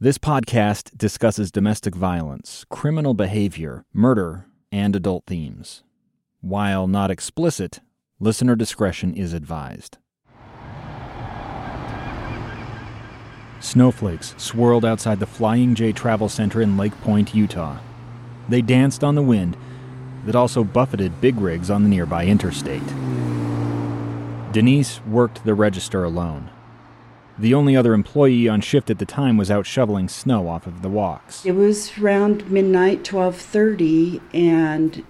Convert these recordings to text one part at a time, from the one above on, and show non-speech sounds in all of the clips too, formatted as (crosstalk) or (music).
This podcast discusses domestic violence, criminal behavior, murder, and adult themes. While not explicit, listener discretion is advised. Snowflakes swirled outside the Flying J Travel Center in Lake Point, Utah. They danced on the wind that also buffeted big rigs on the nearby interstate. Denise worked the register alone. The only other employee on shift at the time was out shoveling snow off of the walks. It was around midnight, 12:30, and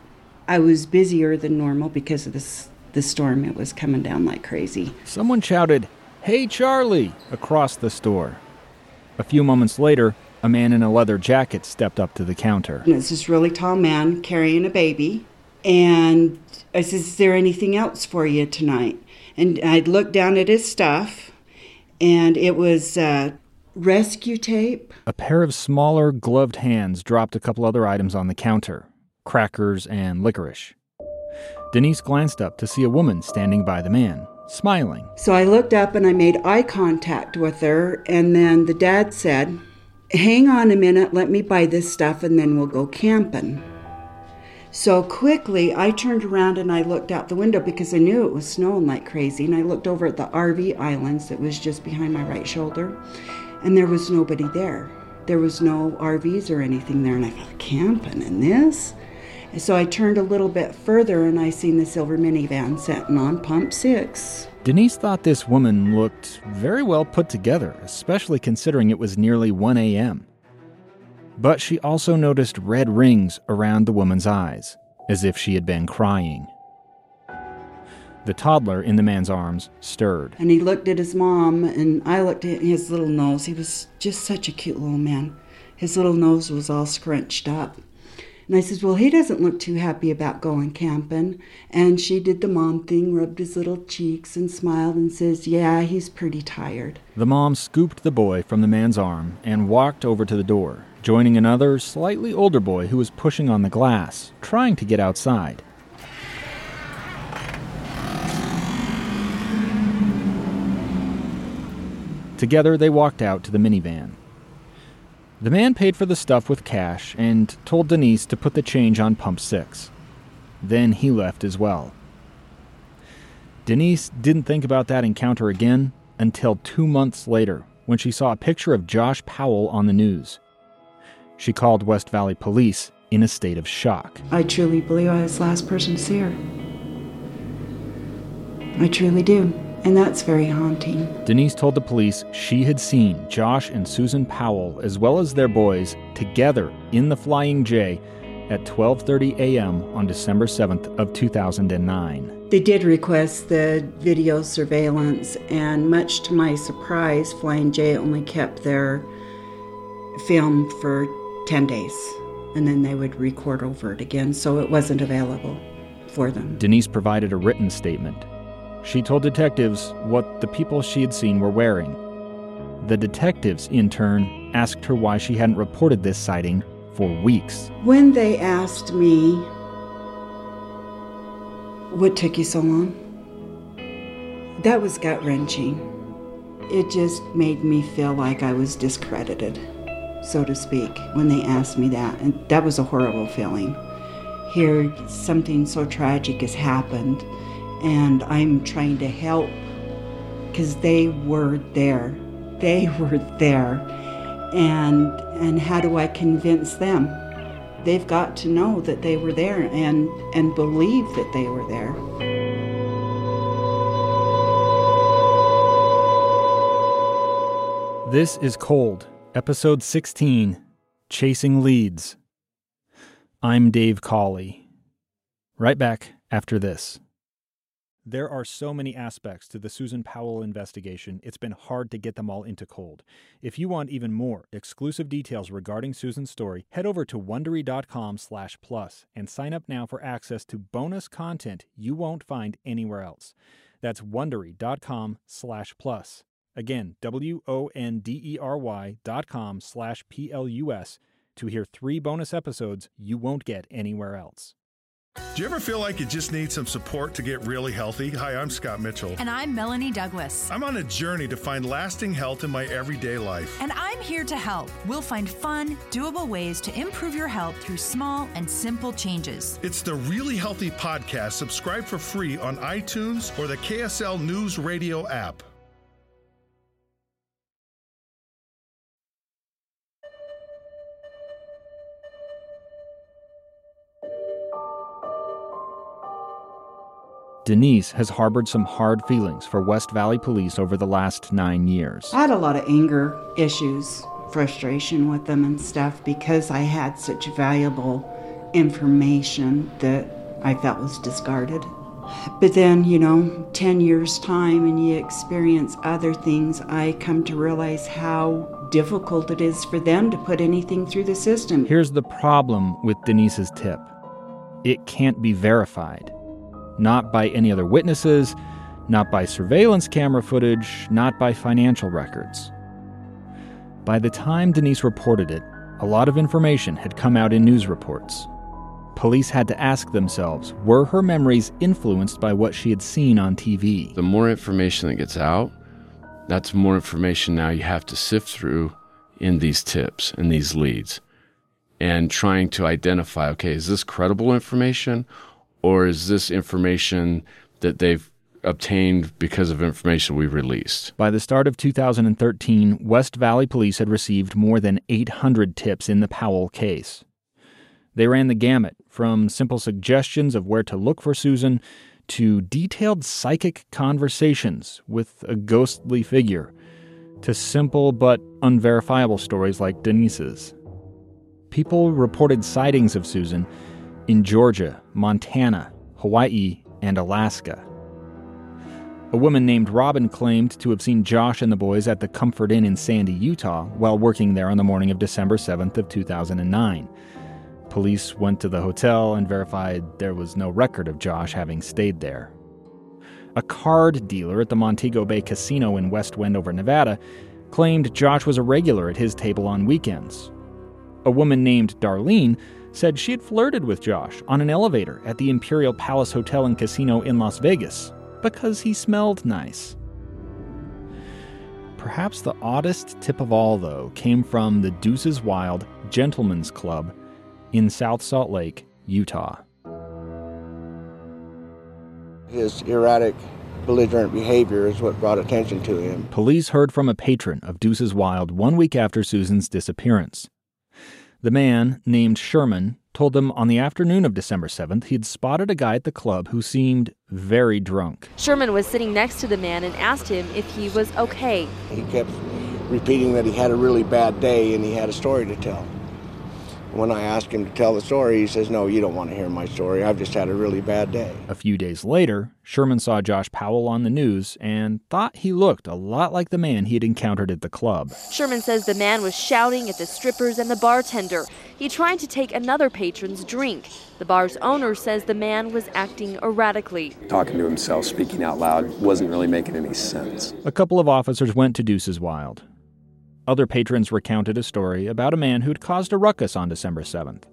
I was busier than normal because of this the storm. It was coming down like crazy. Someone shouted, Hey Charlie! across the store. A few moments later, a man in a leather jacket stepped up to the counter. And it's this really tall man carrying a baby, and I said, "Is there anything else for you tonight?" And I'd look down at his stuff, and it was uh, rescue tape. A pair of smaller, gloved hands dropped a couple other items on the counter crackers and licorice. Denise glanced up to see a woman standing by the man, smiling. So I looked up and I made eye contact with her, and then the dad said, Hang on a minute, let me buy this stuff, and then we'll go camping. So quickly, I turned around and I looked out the window because I knew it was snowing like crazy. And I looked over at the RV islands that was just behind my right shoulder, and there was nobody there. There was no RVs or anything there. And I thought, camping in this? And so I turned a little bit further and I seen the silver minivan sitting on pump six. Denise thought this woman looked very well put together, especially considering it was nearly 1 a.m. But she also noticed red rings around the woman's eyes, as if she had been crying. The toddler in the man's arms stirred. And he looked at his mom, and I looked at his little nose. He was just such a cute little man. His little nose was all scrunched up. And I says, Well, he doesn't look too happy about going camping. And she did the mom thing, rubbed his little cheeks and smiled and says, Yeah, he's pretty tired. The mom scooped the boy from the man's arm and walked over to the door, joining another, slightly older boy who was pushing on the glass, trying to get outside. Together, they walked out to the minivan. The man paid for the stuff with cash and told Denise to put the change on pump six. Then he left as well. Denise didn't think about that encounter again until two months later when she saw a picture of Josh Powell on the news. She called West Valley Police in a state of shock. I truly believe I was the last person to see her. I truly do. And that's very haunting. Denise told the police she had seen Josh and Susan Powell as well as their boys together in the Flying J at 12:30 a.m. on December 7th of 2009. They did request the video surveillance and much to my surprise Flying J only kept their film for 10 days and then they would record over it again so it wasn't available for them. Denise provided a written statement she told detectives what the people she had seen were wearing. The detectives, in turn, asked her why she hadn't reported this sighting for weeks. When they asked me, What took you so long? That was gut wrenching. It just made me feel like I was discredited, so to speak, when they asked me that. And that was a horrible feeling. Here, something so tragic has happened and I'm trying to help because they were there. They (laughs) were there. And and how do I convince them? They've got to know that they were there and and believe that they were there. This is Cold, episode 16, Chasing Leads. I'm Dave Cawley. Right back after this. There are so many aspects to the Susan Powell investigation, it's been hard to get them all into cold. If you want even more exclusive details regarding Susan's story, head over to wondery.com slash plus and sign up now for access to bonus content you won't find anywhere else. That's wondery.com slash plus. Again, W-O-N-D-E-R-Y dot com slash P-L-U-S to hear three bonus episodes you won't get anywhere else. Do you ever feel like you just need some support to get really healthy? Hi, I'm Scott Mitchell. And I'm Melanie Douglas. I'm on a journey to find lasting health in my everyday life. And I'm here to help. We'll find fun, doable ways to improve your health through small and simple changes. It's the Really Healthy Podcast. Subscribe for free on iTunes or the KSL News Radio app. Denise has harbored some hard feelings for West Valley Police over the last nine years. I had a lot of anger issues, frustration with them and stuff because I had such valuable information that I felt was discarded. But then, you know, 10 years' time and you experience other things, I come to realize how difficult it is for them to put anything through the system. Here's the problem with Denise's tip it can't be verified not by any other witnesses, not by surveillance camera footage, not by financial records. By the time Denise reported it, a lot of information had come out in news reports. Police had to ask themselves were her memories influenced by what she had seen on TV? The more information that gets out, that's more information now you have to sift through in these tips and these leads and trying to identify okay, is this credible information or is this information that they've obtained because of information we released? By the start of 2013, West Valley Police had received more than 800 tips in the Powell case. They ran the gamut from simple suggestions of where to look for Susan to detailed psychic conversations with a ghostly figure to simple but unverifiable stories like Denise's. People reported sightings of Susan in Georgia, Montana, Hawaii, and Alaska. A woman named Robin claimed to have seen Josh and the boys at the Comfort Inn in Sandy, Utah, while working there on the morning of December 7th of 2009. Police went to the hotel and verified there was no record of Josh having stayed there. A card dealer at the Montego Bay Casino in West Wendover, Nevada, claimed Josh was a regular at his table on weekends. A woman named Darlene said she had flirted with Josh on an elevator at the Imperial Palace Hotel and Casino in Las Vegas because he smelled nice. Perhaps the oddest tip of all, though, came from the Deuces Wild Gentlemen's Club in South Salt Lake, Utah. His erratic, belligerent behavior is what brought attention to him. Police heard from a patron of Deuces Wild one week after Susan's disappearance. The man, named Sherman, told them on the afternoon of December 7th he'd spotted a guy at the club who seemed very drunk. Sherman was sitting next to the man and asked him if he was okay. He kept repeating that he had a really bad day and he had a story to tell. When I asked him to tell the story, he says, No, you don't want to hear my story. I've just had a really bad day. A few days later, Sherman saw Josh Powell on the news and thought he looked a lot like the man he had encountered at the club. Sherman says the man was shouting at the strippers and the bartender. He tried to take another patron's drink. The bar's owner says the man was acting erratically. Talking to himself, speaking out loud, wasn't really making any sense. A couple of officers went to Deuces Wild. Other patrons recounted a story about a man who'd caused a ruckus on December 7th.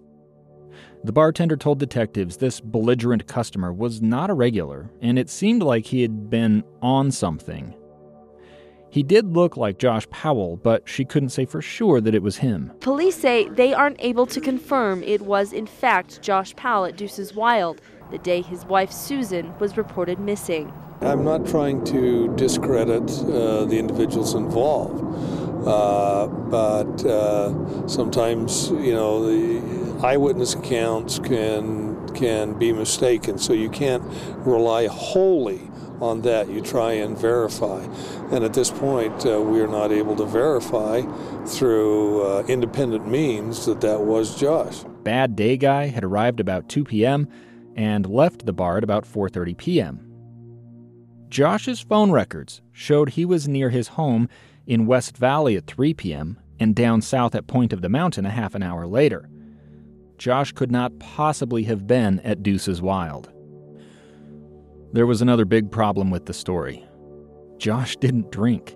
The bartender told detectives this belligerent customer was not a regular, and it seemed like he had been on something. He did look like Josh Powell, but she couldn't say for sure that it was him. Police say they aren't able to confirm it was, in fact, Josh Powell at Deuces Wild the day his wife Susan was reported missing. I'm not trying to discredit uh, the individuals involved. But uh, sometimes, you know, the eyewitness accounts can can be mistaken, so you can't rely wholly on that. You try and verify, and at this point, uh, we are not able to verify through uh, independent means that that was Josh. Bad Day Guy had arrived about 2 p.m. and left the bar at about 4:30 p.m. Josh's phone records showed he was near his home in West Valley at 3 p.m. and down south at Point of the Mountain a half an hour later. Josh could not possibly have been at Deuces Wild. There was another big problem with the story. Josh didn't drink.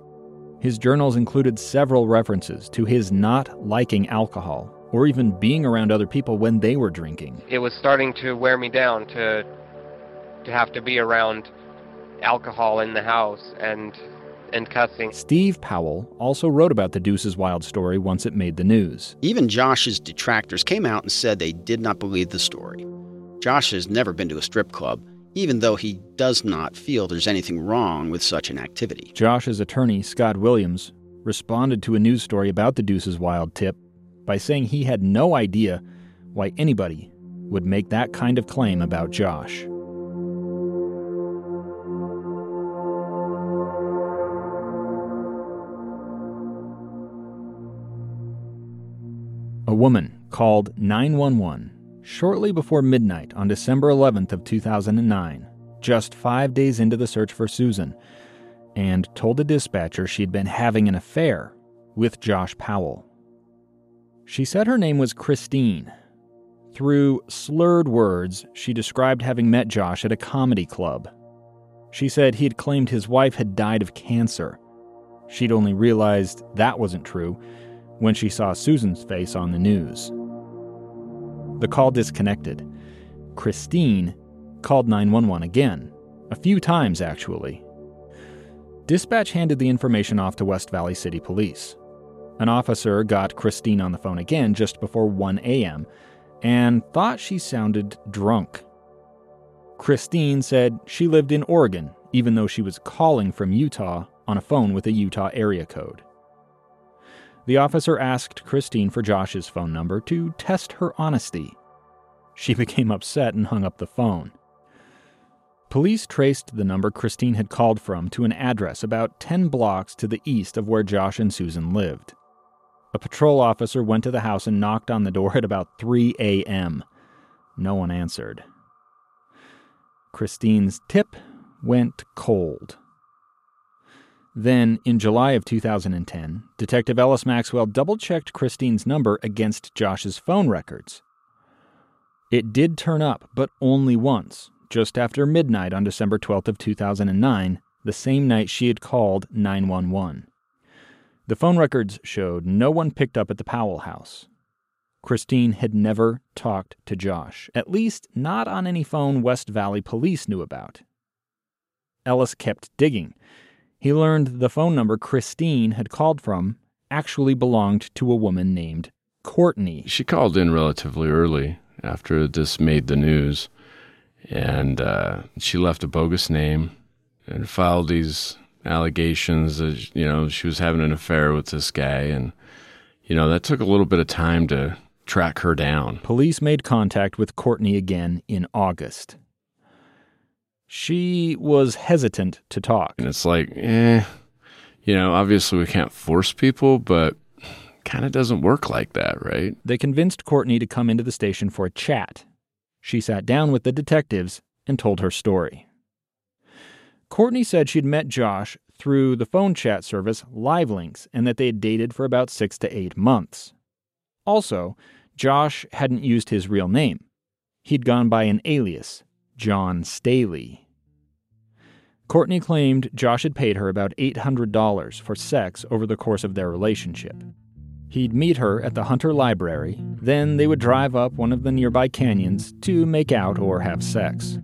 His journals included several references to his not liking alcohol or even being around other people when they were drinking. It was starting to wear me down to to have to be around alcohol in the house and and cussing. Steve Powell also wrote about the Deuces Wild story once it made the news. Even Josh's detractors came out and said they did not believe the story. Josh has never been to a strip club, even though he does not feel there's anything wrong with such an activity. Josh's attorney, Scott Williams, responded to a news story about the Deuces Wild tip by saying he had no idea why anybody would make that kind of claim about Josh. A woman called 911 shortly before midnight on December 11th of 2009, just 5 days into the search for Susan, and told the dispatcher she'd been having an affair with Josh Powell. She said her name was Christine. Through slurred words, she described having met Josh at a comedy club. She said he had claimed his wife had died of cancer. She'd only realized that wasn't true when she saw Susan's face on the news. The call disconnected. Christine called 911 again, a few times actually. Dispatch handed the information off to West Valley City Police. An officer got Christine on the phone again just before 1 a.m. and thought she sounded drunk. Christine said she lived in Oregon, even though she was calling from Utah on a phone with a Utah area code. The officer asked Christine for Josh's phone number to test her honesty. She (laughs) became upset and hung up the phone. Police traced the number Christine had called from to an address about 10 blocks to the east of where Josh and Susan lived. A patrol officer went to the house and knocked on the door at about 3 a.m. No one answered. Christine's tip went cold. Then, in July of 2010, Detective Ellis Maxwell double checked Christine's number against Josh's phone records. It did turn up, but only once, just after midnight on December 12th of 2009, the same night she had called 911. The phone records showed no one picked up at the Powell house. Christine had never talked to Josh, at least not on any phone West Valley police knew about. Ellis kept digging he learned the phone number Christine had called from actually belonged to a woman named Courtney. She called in relatively early after this made the news, and uh, she left a bogus name and filed these allegations that you know she was having an affair with this guy, and you know that took a little bit of time to track her down. Police made contact with Courtney again in August she was hesitant to talk. And it's like, eh, you know, obviously we can't force people, but kind of doesn't work like that, right? They convinced Courtney to come into the station for a chat. She sat down with the detectives and told her story. Courtney said she'd met Josh through the phone chat service LiveLinks and that they had dated for about six to eight months. Also, Josh hadn't used his real name. He'd gone by an alias, John Staley. Courtney claimed Josh had paid her about $800 for sex over the course of their relationship. He'd meet her at the Hunter Library, then they would drive up one of the nearby canyons to make out or have sex.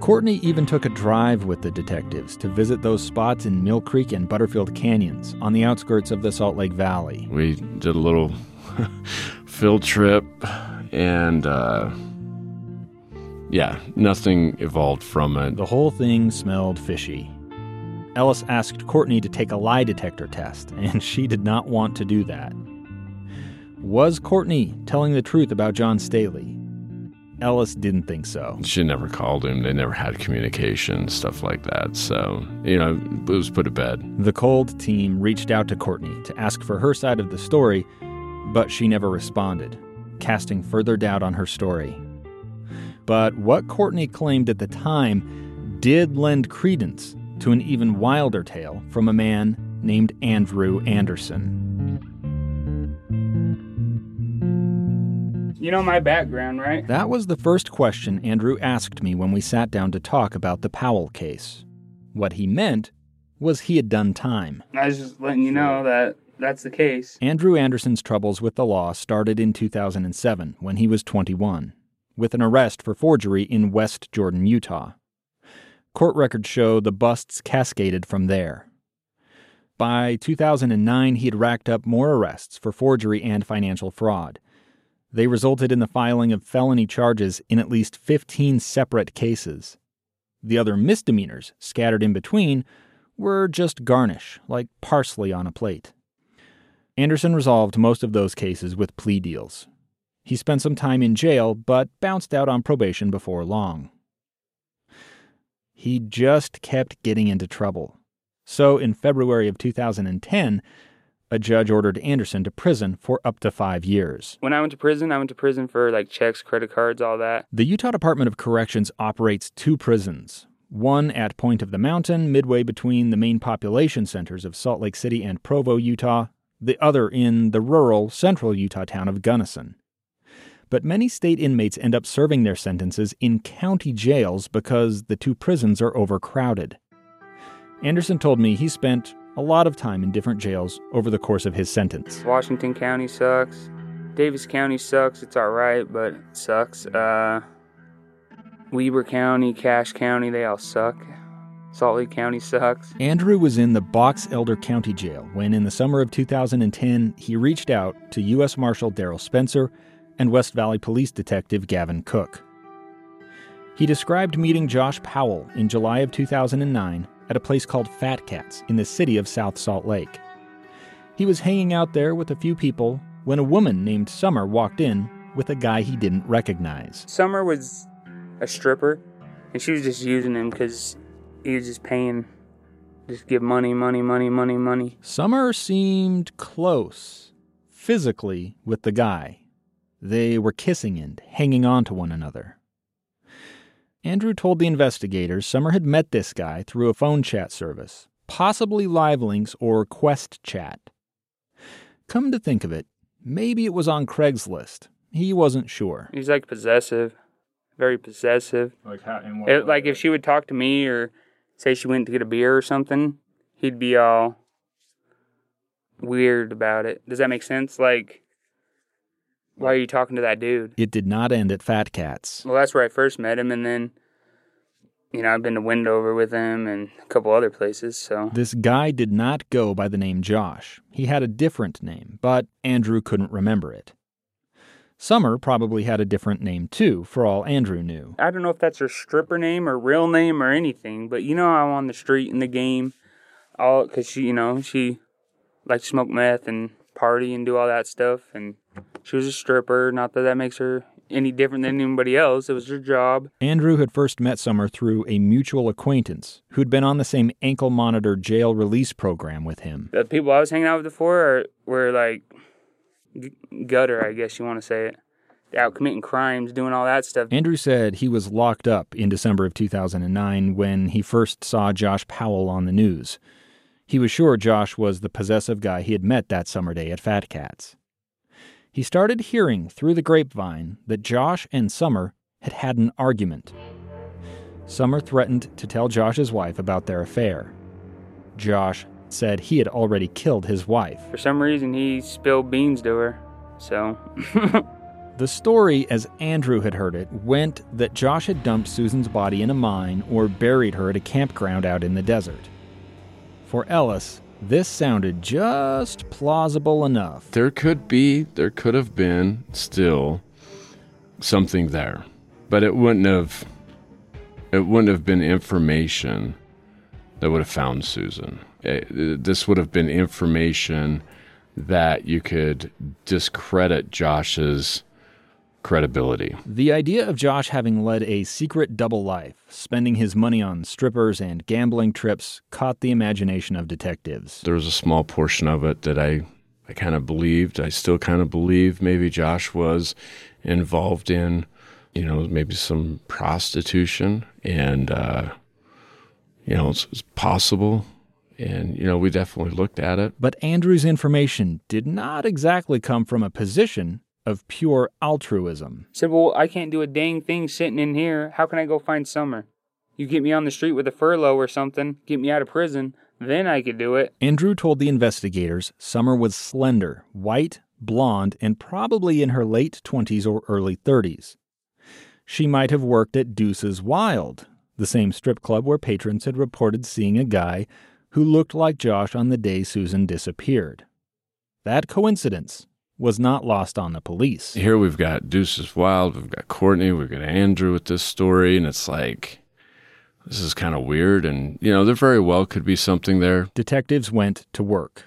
Courtney even took a drive with the detectives to visit those spots in Mill Creek and Butterfield Canyons on the outskirts of the Salt Lake Valley. We did a little (laughs) field trip and uh, yeah, nothing evolved from it. The whole thing smelled fishy. Ellis asked Courtney to take a lie detector test, (laughs) and she did not want to do that. Was Courtney telling the truth about John Staley? Ellis didn't think so. She never called him. They never had communication, stuff like that. So, you know, it was put to bed. The cold team reached out to Courtney to ask for her side of the story, but she never responded, casting further doubt on her story. But what Courtney claimed at the time did lend credence to an even wilder tale from a man named Andrew Anderson. You know my background, right? That was the first question Andrew asked me when we sat down to talk about the Powell case. What he meant was he had done time. I was just letting you know that that's the case. Andrew Anderson's troubles with the law started in 2007 when he was 21, with an arrest for forgery in West Jordan, Utah. Court records show the busts cascaded from there. By 2009, he had racked up more arrests for forgery and financial fraud. They resulted in the filing of felony charges in at least 15 separate cases. The other misdemeanors, scattered in between, were just garnish, like parsley on a plate. Anderson resolved most of those cases with plea deals. He spent some time in jail, but bounced out on probation before long. He just kept getting into trouble. So, in February of 2010, a judge ordered Anderson to prison for up to five years. When I went to prison, I went to prison for like checks, credit cards, all that. The Utah Department of Corrections operates two prisons one at Point of the Mountain, midway between the main population centers of Salt Lake City and Provo, Utah, the other in the rural, central Utah town of Gunnison. But many state inmates end up serving their sentences in county jails because the two prisons are overcrowded. Anderson told me he spent a lot of time in different jails over the course of his sentence. Washington County sucks. Davis County sucks. It's all right, but it sucks. Uh, Weber County, Cache County, they all suck. Salt Lake County sucks. Andrew was in the Box Elder County Jail when, in the summer of 2010, he reached out to U.S. Marshal Daryl Spencer and West Valley Police Detective Gavin Cook. He described meeting Josh Powell in July of 2009 at a place called Fat Cats in the city of South Salt Lake. He was hanging out there with a few people when a woman named Summer walked in with a guy he didn't recognize. Summer was a stripper, and she was just using him because he was just paying, just give money, money, money, money, money. Summer seemed close, physically, with the guy. They were kissing and hanging on to one another. Andrew told the investigators Summer had met this guy through a phone chat service, possibly Live Links or Quest Chat. Come to think of it, maybe it was on Craigslist. He wasn't sure. He's like possessive, very possessive. Like how? In It, like if she would talk to me or say she went to get a beer or something, he'd be all weird about it. Does that make sense? Like, why are you talking to that dude? It did not end at Fat Cats. Well, that's where I first met him, and then, you know, I've been to Wendover with him and a couple other places. So This guy did not go by the name Josh. He had a different name, but Andrew couldn't remember it. Summer probably had a different name too, for all Andrew knew. I don't know if that's her stripper name or real name or anything, but you know, I'm on the street in the game, all because she, you know, she liked to smoke meth and party and do all that stuff, and she was a stripper. Not that that makes her any different than anybody else. It was her job. Andrew had first met Summer through a mutual acquaintance who'd been on the same ankle monitor jail release program with him. The people I was hanging out with before are, were like gutter, I guess you want to say it. Out committing crimes, doing all that stuff. Andrew said he was locked up in December of 2009 when he first saw Josh Powell on the news. He was sure Josh was the possessive guy he had met that summer day at Fat Cats. He started hearing through the grapevine that Josh and Summer had had an argument. Summer threatened to tell Josh's wife about their affair. Josh said he had already killed his wife. For some reason, he spilled beans to her. So, (laughs) The story, as Andrew had heard it, went that Josh had dumped Susan's body in a mine or buried her at a campground out in the desert. For Ellis, this sounded just plausible enough. There could be, there could have been still something there, but it wouldn't have. It wouldn't have been information that would have found Susan. It- this would have been information that you could discredit Josh's credibility. The idea of Josh having led a secret double life, spending his money on strippers and gambling trips, caught the imagination of detectives. There was a small portion of it that I, I kind of believed. I still kind of believe maybe Josh was involved in, you know, maybe some prostitution, and uh, you know, it's, it's possible. And you know, we definitely looked at it. But Andrew's information did not exactly come from a position of pure altruism. said, Well, I can't do a dang thing sitting in here. How can I go find Summer? You get me on the street with a furlough or something, get me out of prison, then I could do it. Andrew told the investigators Summer was slender, white, blonde, and probably in her late 20s or early 30s. She might have worked at Deuce's Wild, the same strip club where patrons had reported seeing a guy who looked like Josh on the day Susan disappeared. That coincidence was not lost on the police. Here we've got Deuce's Wild, we've got Courtney, we've got Andrew with this story, and it's like, this is kind of weird. And, you know, there very well could be something there. Detectives went to work.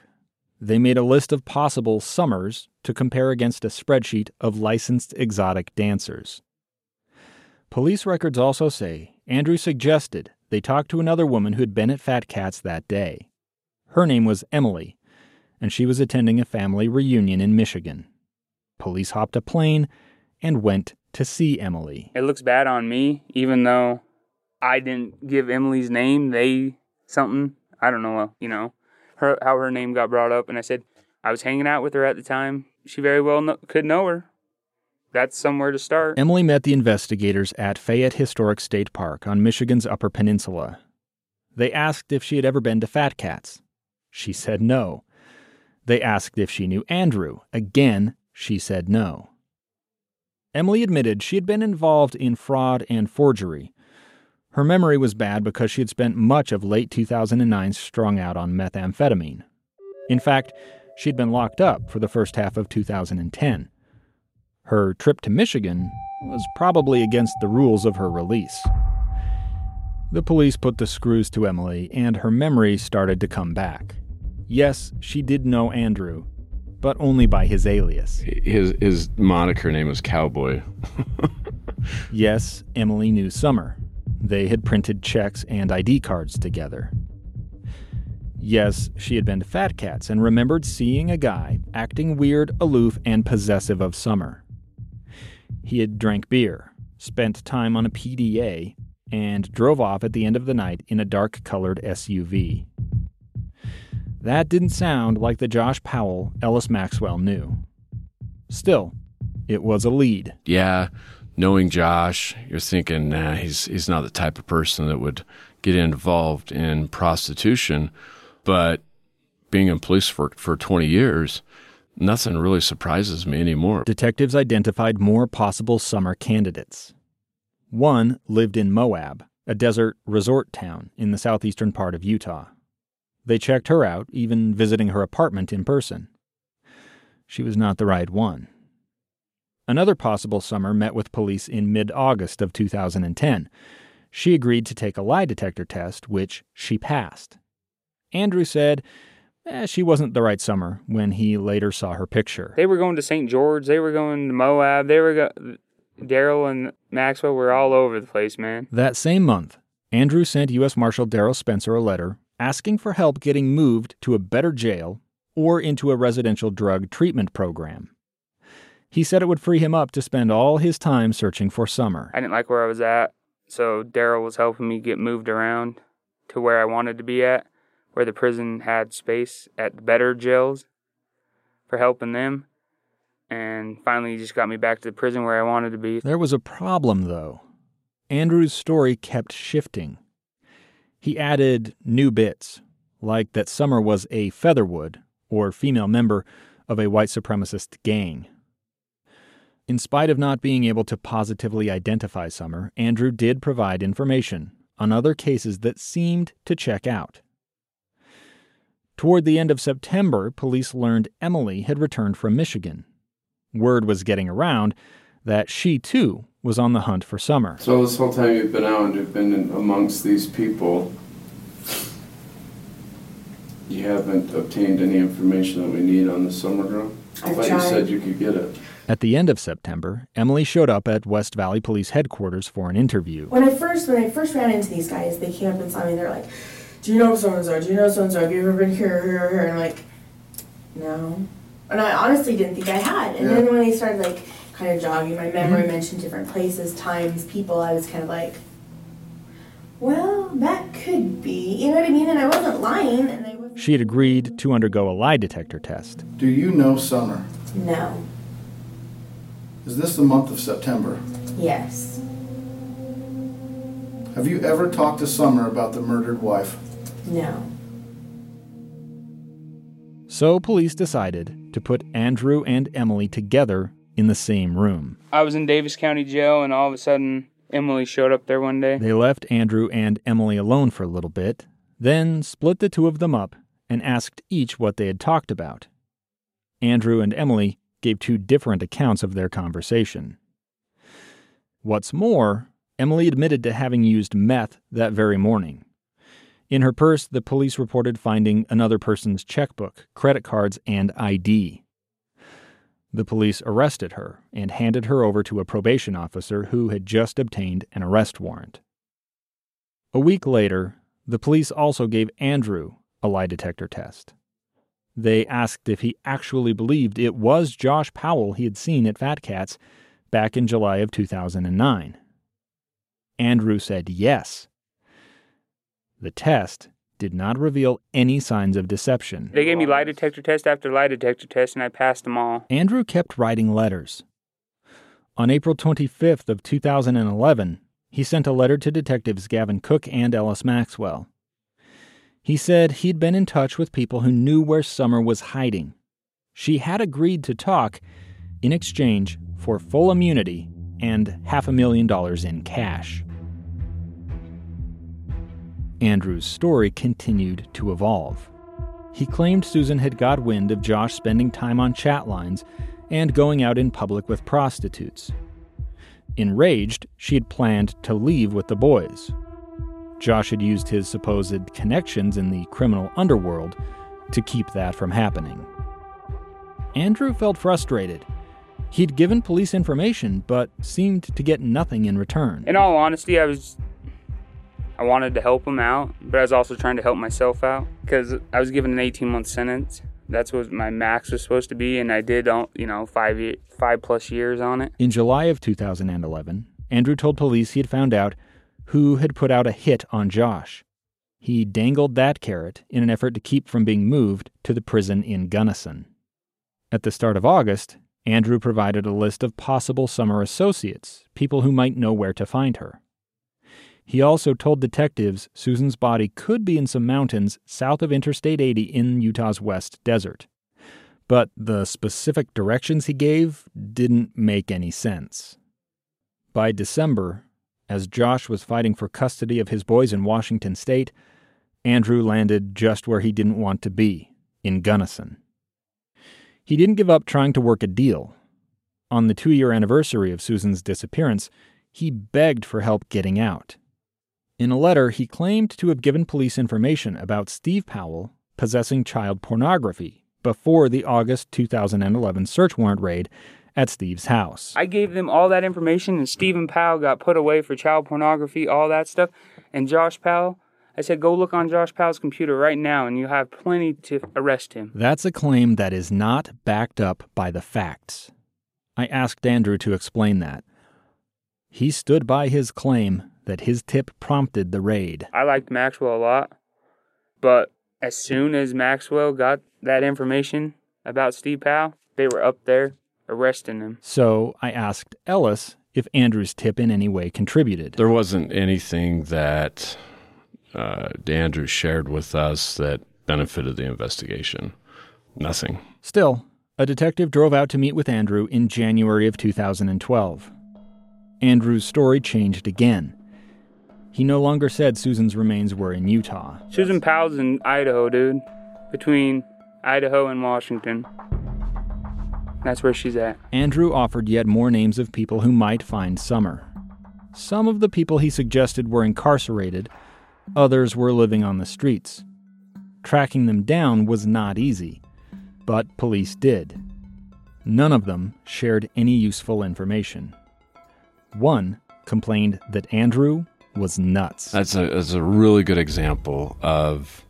They made a list of possible summers to compare against a spreadsheet of licensed exotic dancers. Police records also say Andrew suggested they talk to another woman who had been at Fat Cats that day. Her name was Emily, and she was attending a family reunion in Michigan. Police hopped a plane and went to see Emily. It looks bad on me, even though I didn't give Emily's name. They something I don't know. You know, her how her name got brought up, and I said I was hanging out with her at the time. She very well know, could know her. That's somewhere to start. Emily met the investigators at Fayette Historic State Park on Michigan's Upper Peninsula. They asked if she had ever been to Fat Cats. She said no. They asked if she knew Andrew. Again, she said no. Emily admitted she had been involved in fraud and forgery. Her memory was bad because she had spent much of late 2009 strung out on methamphetamine. In fact, she had been locked up for the first half of 2010. Her trip to Michigan was probably against the rules of her release. The police put the screws to Emily, and her memory started to come back. Yes, she did know Andrew, but only by his alias. His his moniker name was Cowboy. (laughs) yes, Emily knew Summer. They had printed checks and ID cards together. Yes, she had been to Fat Cats and remembered seeing a guy acting weird, aloof, and possessive of Summer. He had drank beer, spent time on a PDA, and drove off at the end of the night in a dark colored SUV. That didn't sound like the Josh Powell Ellis Maxwell knew. Still, it was a lead. Yeah, knowing Josh, you're thinking, nah, he's he's not the type of person that would get involved in prostitution. But being in police for, for 20 years, nothing really surprises me anymore. Detectives identified more possible summer candidates. One lived in Moab, a desert resort town in the southeastern part of Utah. They checked her out, even visiting her apartment in person. She was not the right one. Another possible summer met with police in mid August of 2010. She agreed to take a lie detector test, which she passed. Andrew said eh, she wasn't the right summer when he later saw her picture. They were going to St. George. They were going to Moab. They were go- Daryl and Maxwell were all over the place, man. That same month, Andrew sent U.S. Marshal Daryl Spencer a letter asking for help getting moved to a better jail or into a residential drug treatment program. He said it would free him up to spend all his time searching for Summer. I didn't like where I was at, so Daryl was helping me get moved around to where I wanted to be at, where the prison had space at the better jails for helping them. And finally, he just got me back to the prison where I wanted to be. There was a problem, though. Andrew's story kept shifting. He added new bits, like that Summer was a Featherwood, or female member, of a white supremacist gang. In spite of not being able to positively identify Summer, Andrew did provide information on other cases that seemed to check out. Toward the end of September, police learned Emily had returned from Michigan. Word was getting around that she too was on the hunt for Summer. So, this whole time you've been out and you've been amongst these people, you haven't obtained any information that we need on the Summer girl? I thought you said you could get it. At the end of September, Emily showed up at West Valley Police headquarters for an interview. When I first when I first ran into these guys, they came up and saw me. They're like, "Do you know so and so? Do you know so and so? Have you ever been here, here, here?" And I'm like, "No." And I honestly didn't think I had. And yeah. then when they started like kind of jogging my memory, mm-hmm. mentioned different places, times, people, I was kind of like, "Well, that could be." You know what I mean? And I wasn't lying. And I wasn't she had agreed to undergo a lie detector test. Do you know Summer? No. Is this the month of September? Yes. Have you ever talked to Summer about the murdered wife? No. So police decided to put Andrew and Emily together in the same room. I was in Davis County Jail, and all of a sudden, Emily showed up there one day. They left Andrew and Emily alone for a little bit, then split the two of them up and asked each what they had talked about. Andrew and Emily gave two different accounts of their conversation. What's more, Emily admitted to having used meth that very morning. In her purse, the police reported finding another person's checkbook, credit cards, and ID. The police arrested her and handed her over to a probation officer who had just obtained an arrest warrant. A week later, the police also gave Andrew a lie detector test. They asked if he actually believed it was Josh Powell he had seen at Fat Cats back in July of 2009. Andrew said yes. The test did not reveal any signs of deception. They gave me lie detector test after lie detector test, and I passed them all. Andrew kept writing letters. On April 25th of 2011, he sent a letter to detectives Gavin Cook and Ellis Maxwell. He said he'd been in touch with people who knew where Summer was hiding. She had agreed to talk in exchange for full immunity and half a million dollars in cash. Andrew's story continued to evolve. He claimed Susan had got wind of Josh spending time on chat lines and going out in public with prostitutes. Enraged, she had planned to leave with the boys. Josh had used his supposed connections in the criminal underworld to keep that from happening. Andrew felt frustrated. He'd given police information, but seemed to get nothing in return. In all honesty, I was I wanted to help him out, but I was also trying to help myself out because I was given an 18 month sentence. That's what my max was supposed to be, and I did, you know, five five plus years on it. In July of 2011, Andrew told police he had found out who had put out a hit on Josh. He dangled that carrot in an effort to keep from being moved to the prison in Gunnison. At the start of August, Andrew provided a list of possible summer associates, people who might know where to find her. He also told detectives Susan's body could be in some mountains south of Interstate 80 in Utah's West Desert. But the specific directions he gave didn't make any sense. By December, as Josh was fighting for custody of his boys in Washington state, Andrew landed just where he didn't want to be, in Gunnison. He didn't give up trying to work a deal. On the two year anniversary of Susan's disappearance, he begged for help getting out. In a letter, he claimed to have given police information about Steve Powell possessing child pornography before the August 2011 search warrant raid at Steve's house. I gave them all that information, and Stephen Powell got put away for child pornography, all that stuff. And Josh Powell, I said, go look on Josh Powell's computer right now, and you have plenty to arrest him. That's a claim that is not backed up by the facts. I asked Andrew to explain that. He stood by his claim that his tip prompted the raid. I liked Maxwell a lot, but as soon as Maxwell got that information about Steve Powell, they were up there arresting him. So I asked Ellis if Andrew's tip in any way contributed. There wasn't anything that uh, Andrew shared with us that benefited the investigation. Nothing. Still, a detective drove out to meet with Andrew in January of 2012. Andrew's story changed again. He no longer said Susan's remains were in Utah. Susan Powell's in Idaho, dude. Between Idaho and Washington. That's where she's at. Andrew offered yet more names of people who might find Summer. Some of the people he suggested were incarcerated, others were living on the streets. Tracking them down was not easy, but police did. None of them shared any useful information. One complained that Andrew was nuts. That's a, that's a really good example of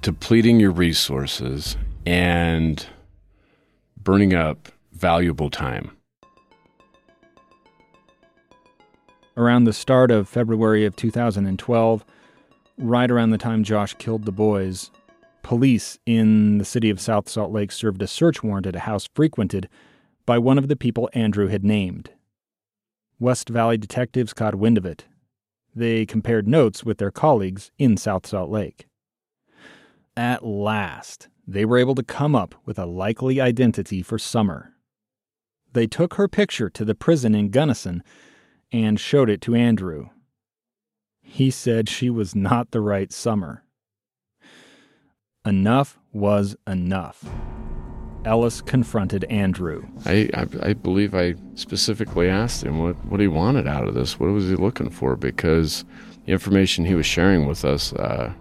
depleting your resources and burning up valuable time. Around the start of February of 2012, right around the time Josh killed the boys, police in the city of South Salt Lake served a search warrant at a house frequented by one of the people Andrew had named. West Valley detectives caught wind of it. They compared notes with their colleagues in South Salt Lake. At last, they were able to come up with a likely identity for Summer. They took her picture to the prison in Gunnison and showed it to Andrew. He said she was not the right Summer. Enough was enough. Ellis confronted Andrew. I, I, I believe I specifically asked him what, what he wanted out of this. What was he looking for? Because the information he was sharing with us, uh,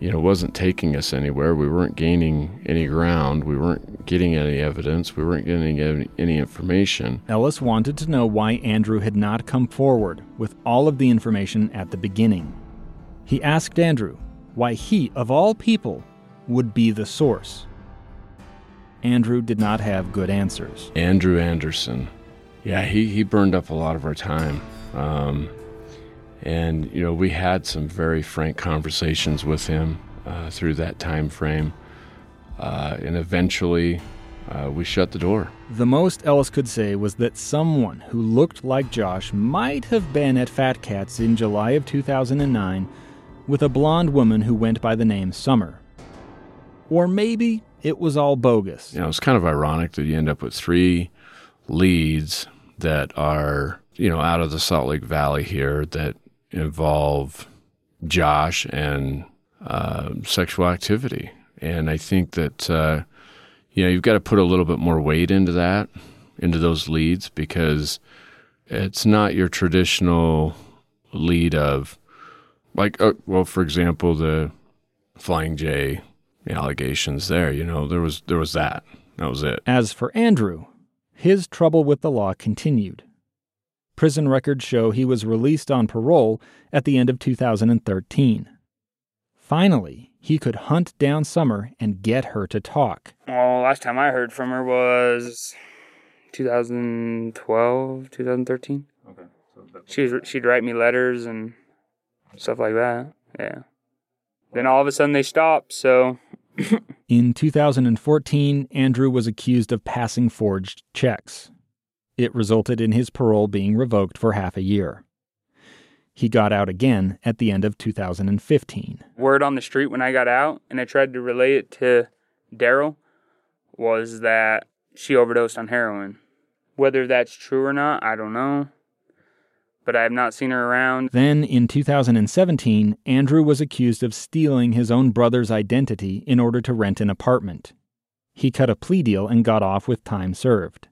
you know, wasn't taking us anywhere. We weren't gaining any ground. We weren't getting any evidence. We weren't getting any, any information. Ellis wanted to know why Andrew had not come forward with all of the information at the beginning. He asked Andrew why he, of all people, would be the source. Andrew did not have good answers. Andrew Anderson. Yeah, he, he burned up a lot of our time. Um, and, you know, we had some very frank conversations with him uh, through that time frame. Uh, and eventually, uh, we shut the door. The most Ellis could say was that someone who looked like Josh might have been at Fat Cats in July of 2009 with a blonde woman who went by the name Summer. Or maybe it was all bogus. You know, it's kind of ironic that you end up with three leads that are, you know, out of the Salt Lake Valley here that involve Josh and uh, sexual activity. And I think that, uh, you know, you've got to put a little bit more weight into that, into those leads, because it's not your traditional lead of, like, uh, well, for example, the Flying J allegations there. You know, there was there was that. That was it. As for Andrew, his trouble with the law continued. Prison records show he was released on parole at the end of 2013. Finally, he could hunt down Summer and get her to talk. Well, last time I heard from her was 2012, 2013. Okay. So she'd, she'd write me letters and stuff like that. Yeah. Then all of a sudden they stopped, so. In 2014, Andrew was accused of passing forged checks. It resulted in his parole being revoked for half a year. He got out again at the end of 2015. Word on the street when I got out, and I tried to relay it to Daryl, was that she overdosed on heroin. Whether that's true or not, I don't know but I have not seen her around. Then, in 2017, Andrew was accused of stealing his own brother's identity in order to rent an apartment. He cut a plea deal and got off with time served.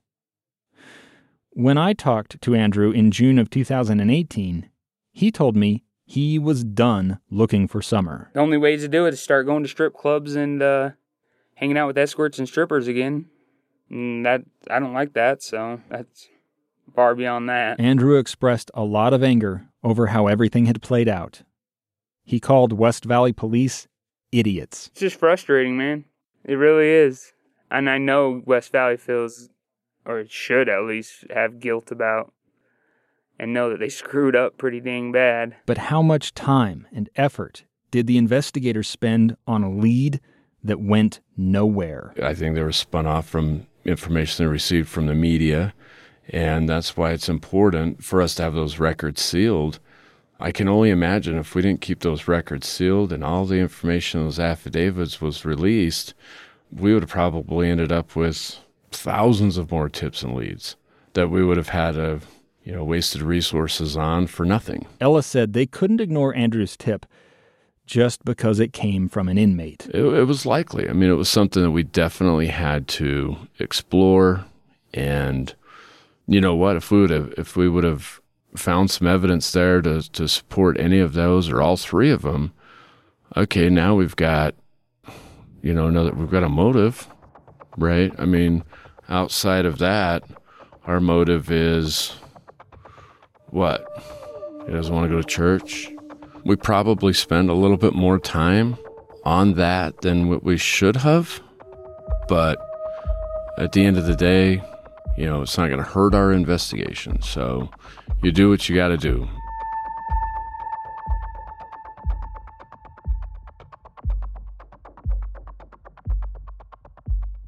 When I talked to Andrew in June of 2018, he told me he was done looking for summer. The only way to do it is start going to strip clubs and uh, hanging out with escorts and strippers again. And that I don't like that, so that's far beyond that. Andrew expressed a lot of anger over how everything had played out. He called West Valley police idiots. It's just frustrating, man. It really is. And I know West Valley feels, or should at least, have guilt about and know that they screwed up pretty dang bad. But how much time and effort did the investigators spend on a lead that went nowhere? I think they were spun off from information they received from the media and that's why it's important for us to have those records sealed. I can only imagine if we didn't keep those records sealed and all the information in those affidavits was released, we would have probably ended up with thousands of more tips and leads that we would have had a you know wasted resources on for nothing. Ellis said they couldn't ignore Andrew's tip just because it came from an inmate. It, it was likely. I mean, it was something that we definitely had to explore and you know what? If we would have, if we would have found some evidence there to to support any of those or all three of them, okay, now we've got, you know, another we've got a motive, right? I mean, outside of that, our motive is what? He doesn't want to go to church. We probably spend a little bit more time on that than what we should have, but at the end of the day, you know, it's not going to hurt our investigation. So you do what you got to do.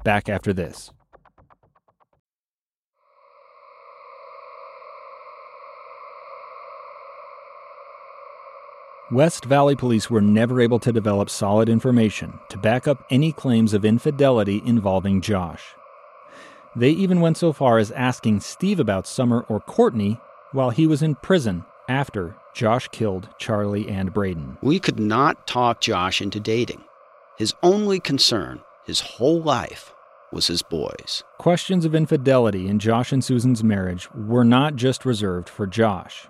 Back after this. West Valley police were never able to develop solid information to back up any claims of infidelity involving Josh. They even went so far as asking Steve about Summer or Courtney while he was in prison after Josh killed Charlie and Braden. We could not talk Josh into dating. His only concern, his whole life, was his boys. Questions of infidelity in Josh and Susan's marriage were not just reserved for Josh.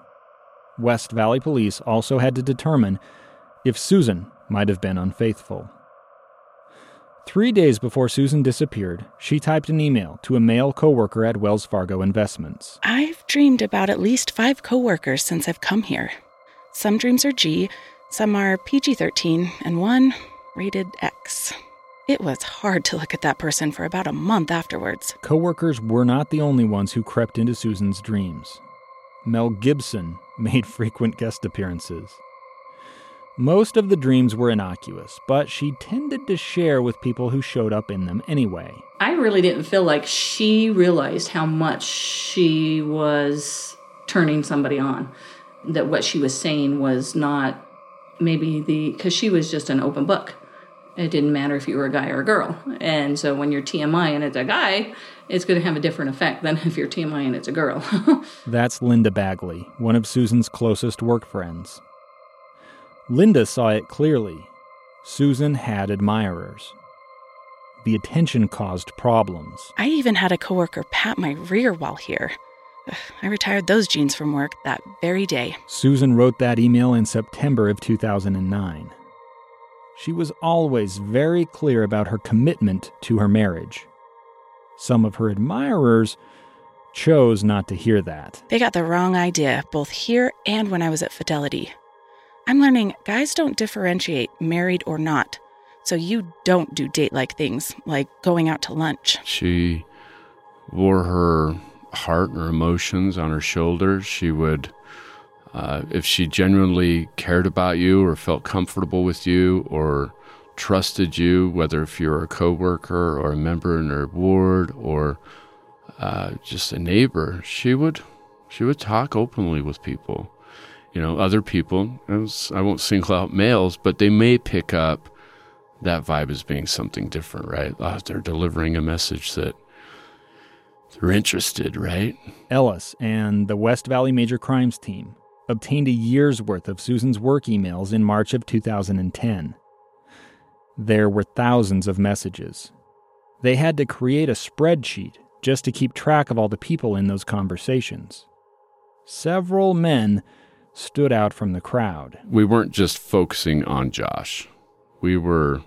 West Valley Police also had to determine if Susan might have been unfaithful. Three days before Susan disappeared, she typed an email to a male coworker at Wells Fargo Investments. I've dreamed about at least five coworkers since I've come here. Some dreams are G, some are PG 13, and one rated X. It was hard to look at that person for about a month afterwards. Coworkers were not the only ones who crept into Susan's dreams. Mel Gibson made (laughs) frequent guest appearances. Most of the dreams were innocuous, but she tended to share with people who showed up in them anyway. I really didn't feel like she realized how much she was turning somebody on. That what she was saying was not maybe the, because she was just an open book. It didn't matter if you were a guy or a girl. And so when you're TMI and it's a guy, it's going to have a different effect than (laughs) if you're TMI and it's a girl. (laughs) That's Linda Bagley, one of Susan's closest work friends. Linda saw it clearly. Susan had admirers. The attention caused problems. I even had a coworker pat my rear while here. I retired those jeans from work that very day. Susan wrote that email in September of 2009. She was always very clear about her commitment to her marriage. Some of her admirers chose not to hear that. They got the wrong idea, both here and when I was at Fidelity. I'm learning guys don't differentiate married or not. So you don't do date like things, like going out to lunch. She wore her heart and her emotions on her shoulders. She would, uh, if she genuinely cared about you or felt comfortable with you or trusted you, whether if you're a coworker or a member in her ward or uh, just a neighbor, she would she would talk openly with people you know, other people, I won't single out males, but they may pick up that vibe as being something different, right? Oh, they're delivering a message that they're interested, right? Ellis and the West Valley Major Crimes Team obtained a year's worth of Susan's work emails in March of 2010. There were thousands of messages. They had to create a spreadsheet just to keep track of all the people in those conversations. Several men stood out from the crowd. We weren't just focusing on Josh. We were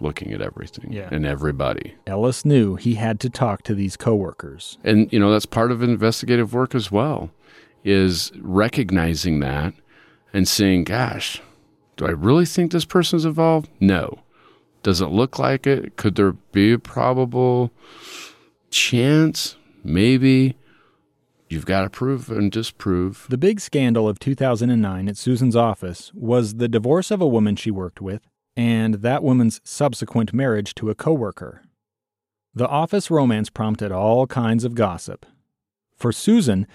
looking at everything yeah. and everybody. Ellis knew he had to talk to these coworkers. And you know, that's part of investigative work as well is recognizing that and saying, gosh, do I really think this person's involved? No. Does it look like it? Could there be a probable chance? Maybe. You've got to prove and disprove. The big scandal of 2009 at Susan's office was the divorce of a woman she worked with and that woman's subsequent marriage to a coworker. The office romance prompted all kinds of gossip. For Susan,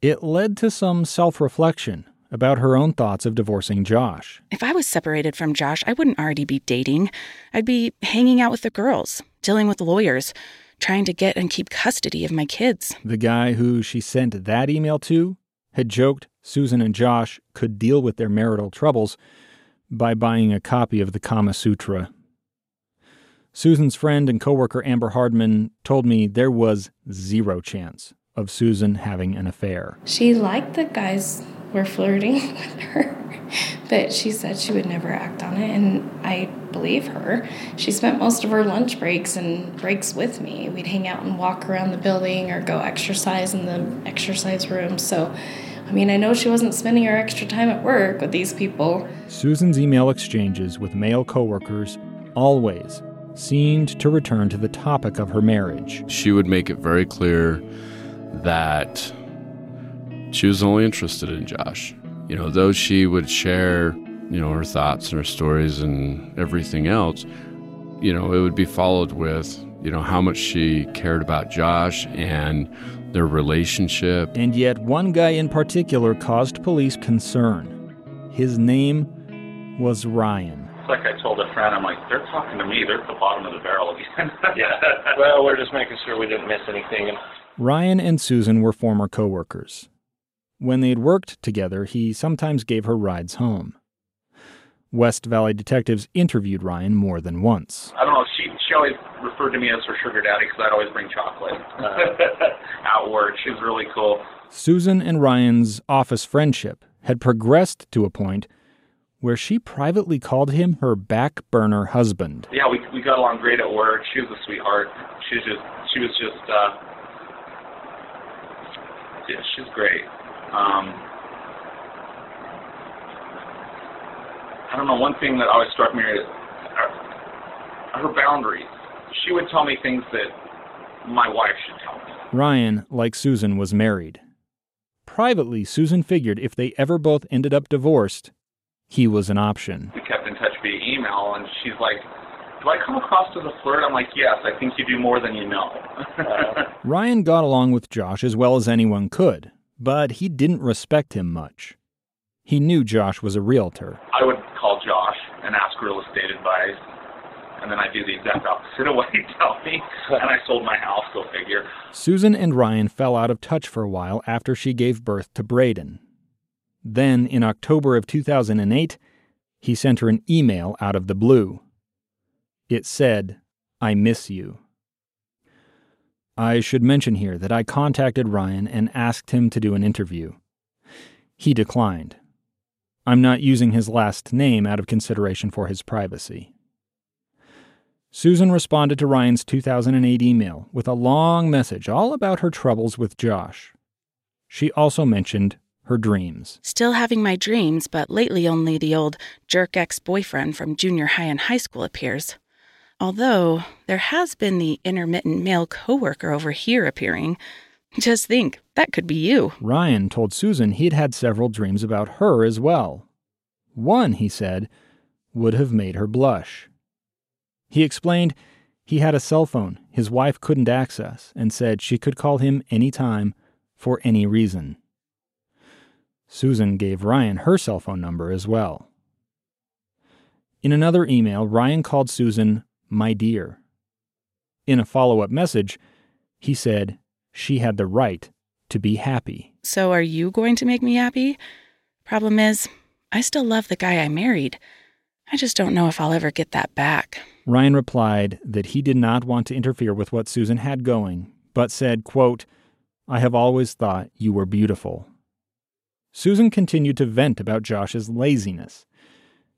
it led to some self reflection about her own thoughts of divorcing Josh. If I was separated from Josh, I wouldn't already be dating. I'd be hanging out with the girls, dealing with lawyers, trying to get and keep custody of my kids. The guy who she sent that email to had joked Susan and Josh could deal with their marital troubles by buying a copy of the Kama Sutra. Susan's friend and coworker Amber Hardman told me there was zero chance of Susan having an affair. She liked the guys were flirting (laughs) with her, but she said she would never act on it, and I believe her. She spent most of her lunch breaks and breaks with me. We'd hang out and walk around the building or go exercise in the exercise room. So, I mean, I know she wasn't spending her extra time at work with these people. Susan's email exchanges with male coworkers always seemed to return to the topic of her marriage. She would make it very clear that she was only interested in Josh. You know, though she would share, you know, her thoughts and her stories and everything else, you know, it would be followed with, you know, how much she cared about Josh and their relationship. And yet, one guy in particular caused police concern. His name was Ryan. It's like I told a friend, I'm like, they're talking to me. They're at the bottom of the barrel again. (laughs) yeah. Well, we're just making sure we didn't miss anything. Ryan and Susan were former coworkers. When they had worked together, he sometimes gave her rides home. West Valley detectives interviewed Ryan more than once. I don't know. She she always referred to me as her sugar daddy because I'd always bring chocolate uh, (laughs) at work. She was really cool. Susan and Ryan's office friendship had progressed to a point where she privately called him her back burner husband. Yeah, we we got along great at work. She was a sweetheart. She was just she was just uh, yeah, she's great. Um, I don't know. One thing that always struck me is her, her boundaries. She would tell me things that my wife should tell me. Ryan, like Susan, was married. Privately, Susan figured if they ever both ended up divorced, he was an option. We kept in touch via email, and she's like, Do I come across as a flirt? I'm like, Yes, I think you do more than you know. (laughs) Ryan got along with Josh as well as anyone could, but he didn't respect him much. He knew Josh was a realtor. I would call Josh and ask real estate advice, and then I do the exact opposite of what he'd tell me, and I sold my house, go figure. Susan and Ryan fell out of touch for a while after she gave birth to Braden. Then, in October of 2008, he sent her an email out of the blue. It said, I miss you. I should mention here that I contacted Ryan and asked him to do an interview. He declined. I'm not using his last name out of consideration for his privacy. Susan responded to Ryan's 2008 email with a long message all about her troubles with Josh. She also mentioned her dreams. Still having my dreams, but lately only the old jerk ex boyfriend from junior high and high school appears. Although there has been the intermittent male coworker over here appearing. Just think, that could be you. Ryan told Susan he'd had several dreams about her as well. One, he said, would have made her blush. He explained he had a cell phone his wife couldn't access and said she could call him any time for any reason. Susan gave Ryan her cell phone number as well. In another email, Ryan called Susan my dear. In a follow up message, he said she had the right to be happy. So, are you going to make me happy? Problem is, I still love the guy I married. I just don't know if I'll ever get that back. Ryan replied that he did not want to interfere with what Susan had going, but said, quote, I have always thought you were beautiful. Susan continued to vent about Josh's laziness.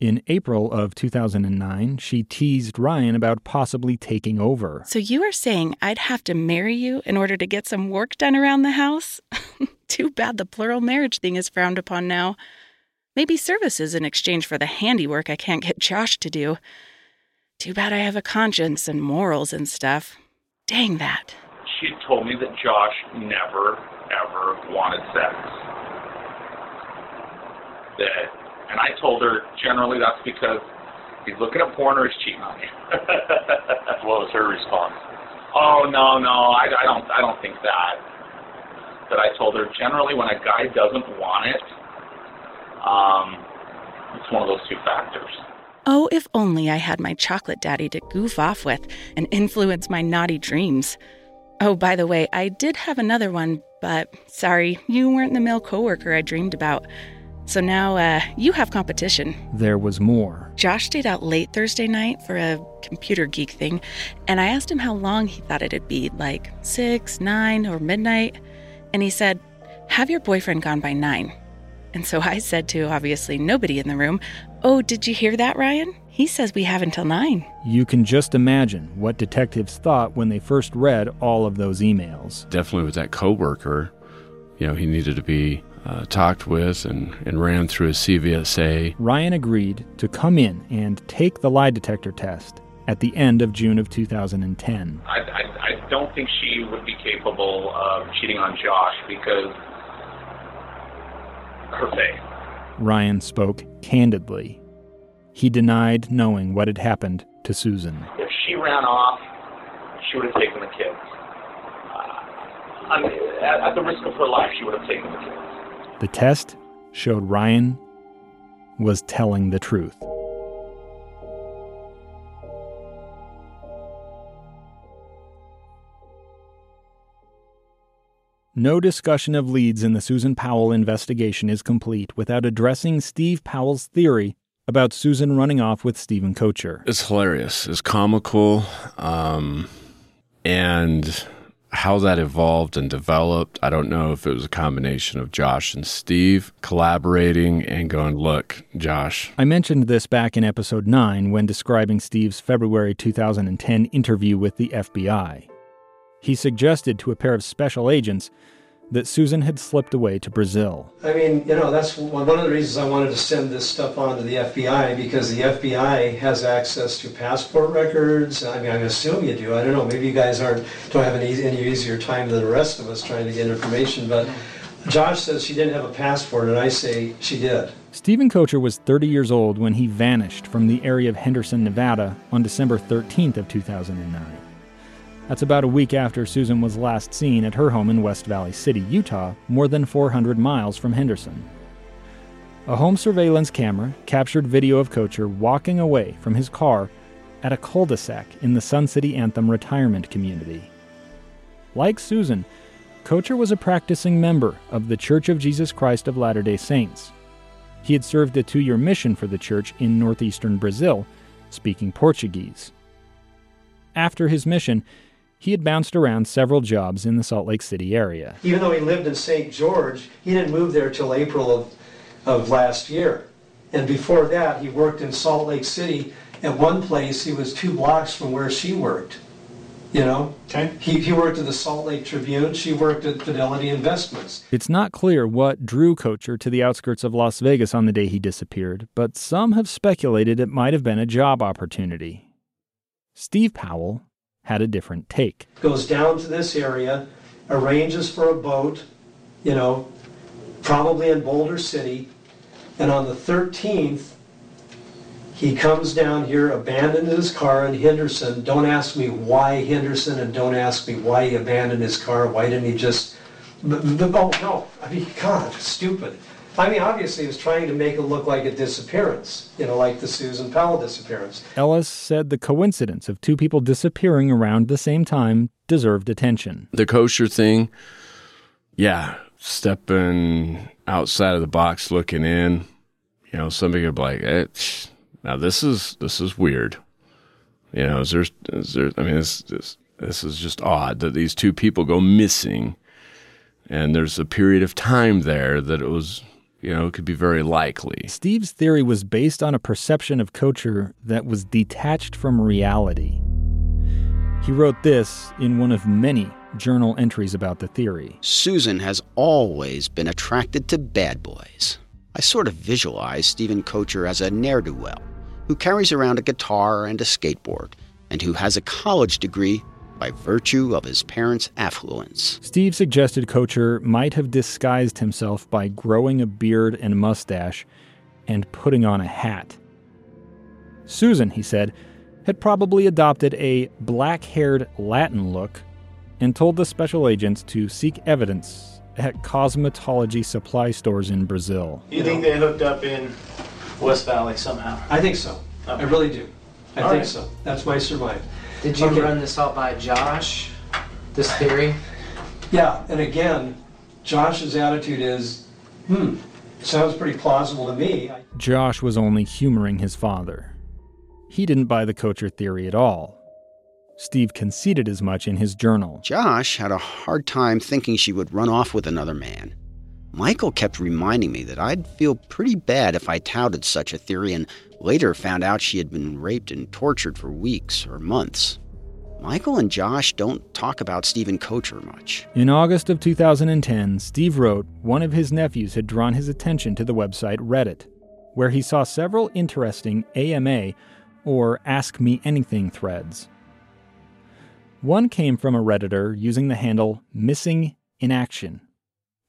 In April of 2009, she teased Ryan about possibly taking over. So you are saying I'd have to marry you in order to get some work done around the house? (laughs) Too bad the plural marriage thing is frowned upon now. Maybe services in exchange for the handiwork I can't get Josh to do. Too bad I have a conscience and morals and stuff. Dang that. She told me that Josh never, ever wanted sex. That, and I told her generally that's because he's looking at porn or he's cheating on you. That's (laughs) what was her response? Oh no, no, I, I don't, I don't think that. But I told her generally when a guy doesn't want it, um, it's one of those two factors. Oh, if only I had my chocolate daddy to goof off with and influence my naughty dreams. Oh, by the way, I did have another one, but sorry, you weren't the male coworker I dreamed about. So now uh, you have competition. There was more. Josh stayed out late Thursday night for a computer geek thing, and I asked him how long he thought it'd be like six, nine, or midnight. And he said, Have your boyfriend gone by nine. And so I said to obviously nobody in the room, Oh, did you hear that, Ryan? He says we have until nine. You can just imagine what detectives thought when they first read all of those emails. Definitely with that coworker, you know, he needed to be uh, talked with and, and ran through his CVSA. Ryan agreed to come in and take the lie detector test at the end of June of 2010. I, I, I don't think she would be capable of cheating on Josh because her faith. Ryan spoke candidly. He denied knowing what had happened to Susan. If she ran off, she would have taken the kids. Uh, I mean, at, at the risk of her life, she would have taken the kids. The test showed Ryan was telling the truth. No discussion of leads in the Susan Powell investigation is complete without addressing Steve Powell's theory about Susan running off with Stephen Kocher. It's hilarious. It's comical. Um, and how that evolved and developed, I don't know if it was a combination of Josh and Steve collaborating and going, look, Josh. I mentioned this back in episode 9 when describing Steve's February 2010 interview with the FBI. He suggested to a pair of special agents that Susan had slipped away to Brazil. I mean, you know, that's one of the reasons I wanted to send this stuff on to the FBI because the FBI has access to passport records. I mean, I assume you do. I don't know. Maybe you guys aren't don't have any, any easier time than the rest of us trying to get information. But Josh says she didn't have a passport, and I say she did. Stephen Kocher was 30 years old when he vanished from the area of Henderson, Nevada on December 13th of 2009. That's about a week after Susan was last seen at her home in West Valley City, Utah, more than 400 miles from Henderson. A home surveillance camera captured video of Kocher walking away from his car at a cul de sac in the Sun City Anthem retirement community. Like Susan, Kocher was a practicing member of the Church of Jesus Christ of Latter day Saints. He had served a two year mission for the church in northeastern Brazil, speaking Portuguese. After his mission, he had bounced around several jobs in the Salt Lake City area. Even though he lived in St. George, he didn't move there till April of, of last year. And before that, he worked in Salt Lake City. At one place, he was two blocks from where she worked. You know? Okay. He, he worked at the Salt Lake Tribune. She worked at Fidelity Investments. It's not clear what drew Kocher to the outskirts of Las Vegas on the day he disappeared, but some have speculated it might have been a job opportunity. Steve Powell, had a different take. Goes down to this area, arranges for a boat, you know, probably in Boulder City, and on the 13th, he comes down here, abandoned his car in Henderson. Don't ask me why Henderson, and don't ask me why he abandoned his car. Why didn't he just? Oh no! I mean, God, stupid. I mean, obviously, he was trying to make it look like a disappearance, you know, like the Susan Powell disappearance. Ellis said the coincidence of two people disappearing around the same time deserved attention. The Kocher thing, yeah, stepping outside of the box, looking in. You know, somebody could be like, eh, "Now this is this is weird." You know, is there, is there I mean, this, this this is just odd that these two people go missing, and there's a period of time there that it was you know, it could be very likely. Steve's theory was based on a perception of Kocher that was detached from reality. He wrote this in one of many journal entries about the theory. Susan has always been attracted to bad boys. I sort of visualize Stephen Kocher as a ne'er do well who carries around a guitar and a skateboard and who has a college degree by virtue of his parents' affluence. Steve suggested Kocher might have disguised himself by growing a beard and mustache and putting on a hat. Susan, he said, had probably adopted a black haired Latin look and told the special agents to seek evidence at cosmetology supply stores in Brazil. You think they hooked up in West Valley somehow? I think so. Okay. I really do. I All think right. so. That's my surmise. Did you okay. run this out by Josh, this theory? Yeah, and again, Josh's attitude is, hmm, sounds pretty plausible to me. Josh was only humoring his father. He didn't buy the Kocher theory at all. Steve conceded as much in his journal. Josh had a hard time thinking she would run off with another man. Michael kept reminding me that I'd feel pretty bad if I touted such a theory and Later found out she had been raped and tortured for weeks or months. Michael and Josh don't talk about Stephen Kocher much. In August of 2010, Steve wrote one of his nephews had drawn his attention to the website Reddit, where he saw several interesting AMA or Ask Me Anything threads. One came from a Redditor using the handle Missing in Action,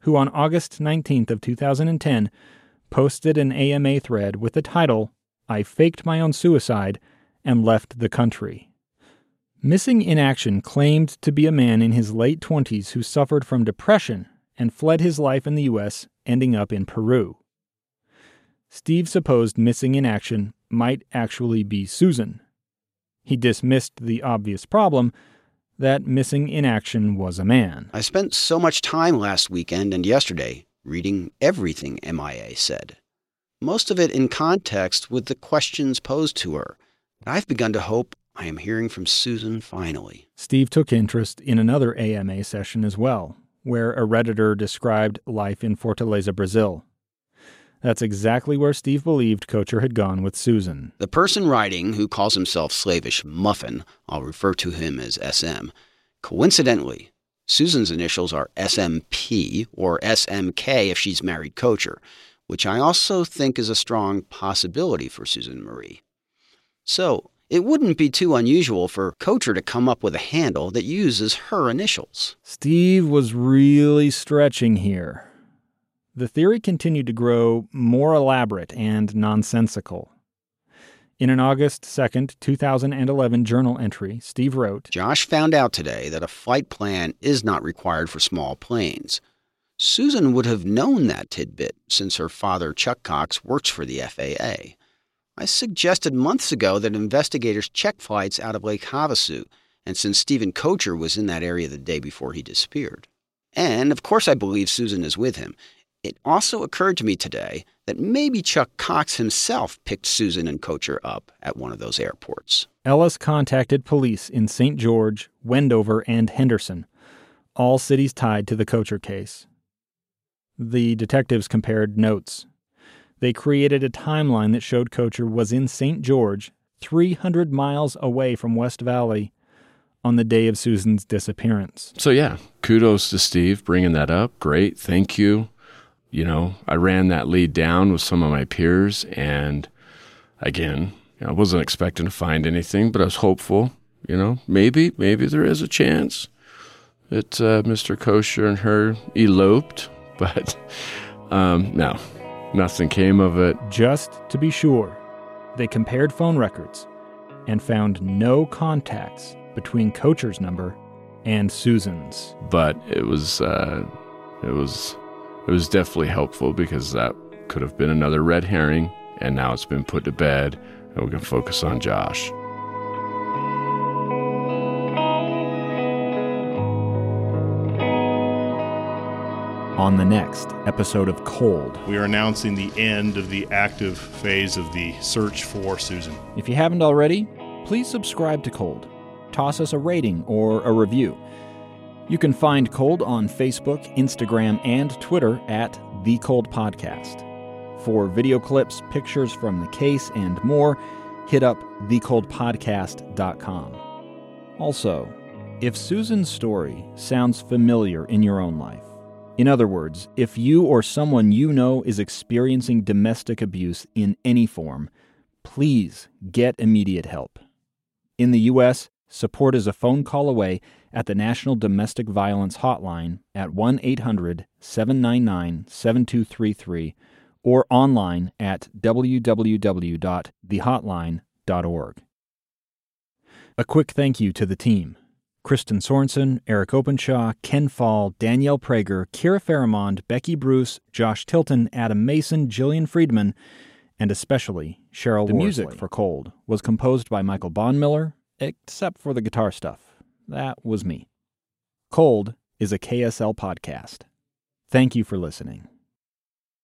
who on August 19th of 2010 posted an AMA thread with the title I faked my own suicide and left the country. Missing in Action claimed to be a man in his late 20s who suffered from depression and fled his life in the U.S., ending up in Peru. Steve supposed missing in action might actually be Susan. He dismissed the obvious problem that missing in action was a man. I spent so much time last weekend and yesterday reading everything MIA said, most of it in context with the questions posed to her. I've begun to hope I am hearing from Susan finally. Steve took interest in another AMA session as well, where a Redditor described life in Fortaleza, Brazil. That's exactly where Steve believed Kocher had gone with Susan. The person writing, who calls himself slavish Muffin, I'll refer to him as SM, coincidentally, Susan's initials are SMP or SMK if she's married Kocher, which I also think is a strong possibility for Susan Marie. So, it wouldn't be too unusual for Kocher to come up with a handle that uses her initials. Steve was really stretching here. The theory continued to grow more elaborate and nonsensical. In an August 2, 2011 journal entry, Steve wrote Josh found out today that a flight plan is not required for small planes. Susan would have known that tidbit since her father, Chuck Cox, works for the FAA. I suggested months ago that investigators check flights out of Lake Havasu, and since Stephen Kocher was in that area the day before he disappeared. And, of course, I believe Susan is with him. It also occurred to me today that maybe Chuck Cox himself picked Susan and Kocher up at one of those airports. Ellis contacted police in St. George, Wendover, and Henderson, all cities tied to the Kocher case. The detectives compared notes. They created a timeline that showed Kocher was in St. George, 300 miles away from West Valley, on the day of Susan's disappearance. So, yeah, kudos to Steve bringing that up. Great. Thank you. You know, I ran that lead down with some of my peers, and again, I wasn't expecting to find anything, but I was hopeful. You know, maybe, maybe there is a chance that uh, Mr. Kocher and her eloped, (laughs) but um, no, nothing came of it. Just to be sure, they compared phone records and found no contacts between Kocher's number and Susan's. But it was, uh, it was, it was definitely helpful because that could have been another red herring, and now it's been put to bed, and we can focus on Josh. On the next episode of Cold. We are announcing the end of the active phase of the search for Susan. If you haven't already, please subscribe to Cold. Toss us a rating or a review. You can find Cold on Facebook, Instagram, and Twitter at The Cold Podcast. For video clips, pictures from the case, and more, hit up thecoldpodcast.com. Also, if Susan's story sounds familiar in your own life, in other words, if you or someone you know is experiencing domestic abuse in any form, please get immediate help. In the U.S., support is a phone call away at the National Domestic Violence Hotline at 1 800 799 7233 or online at www.thehotline.org. A quick thank you to the team. Kristen Sorensen, Eric Openshaw, Ken Fall, Danielle Prager, Kira Fairmond, Becky Bruce, Josh Tilton, Adam Mason, Jillian Friedman, and especially Sheryl The Worsley. music for Cold was composed by Michael Bonmiller, except for the guitar stuff. That was me. Cold is a KSL podcast. Thank you for listening.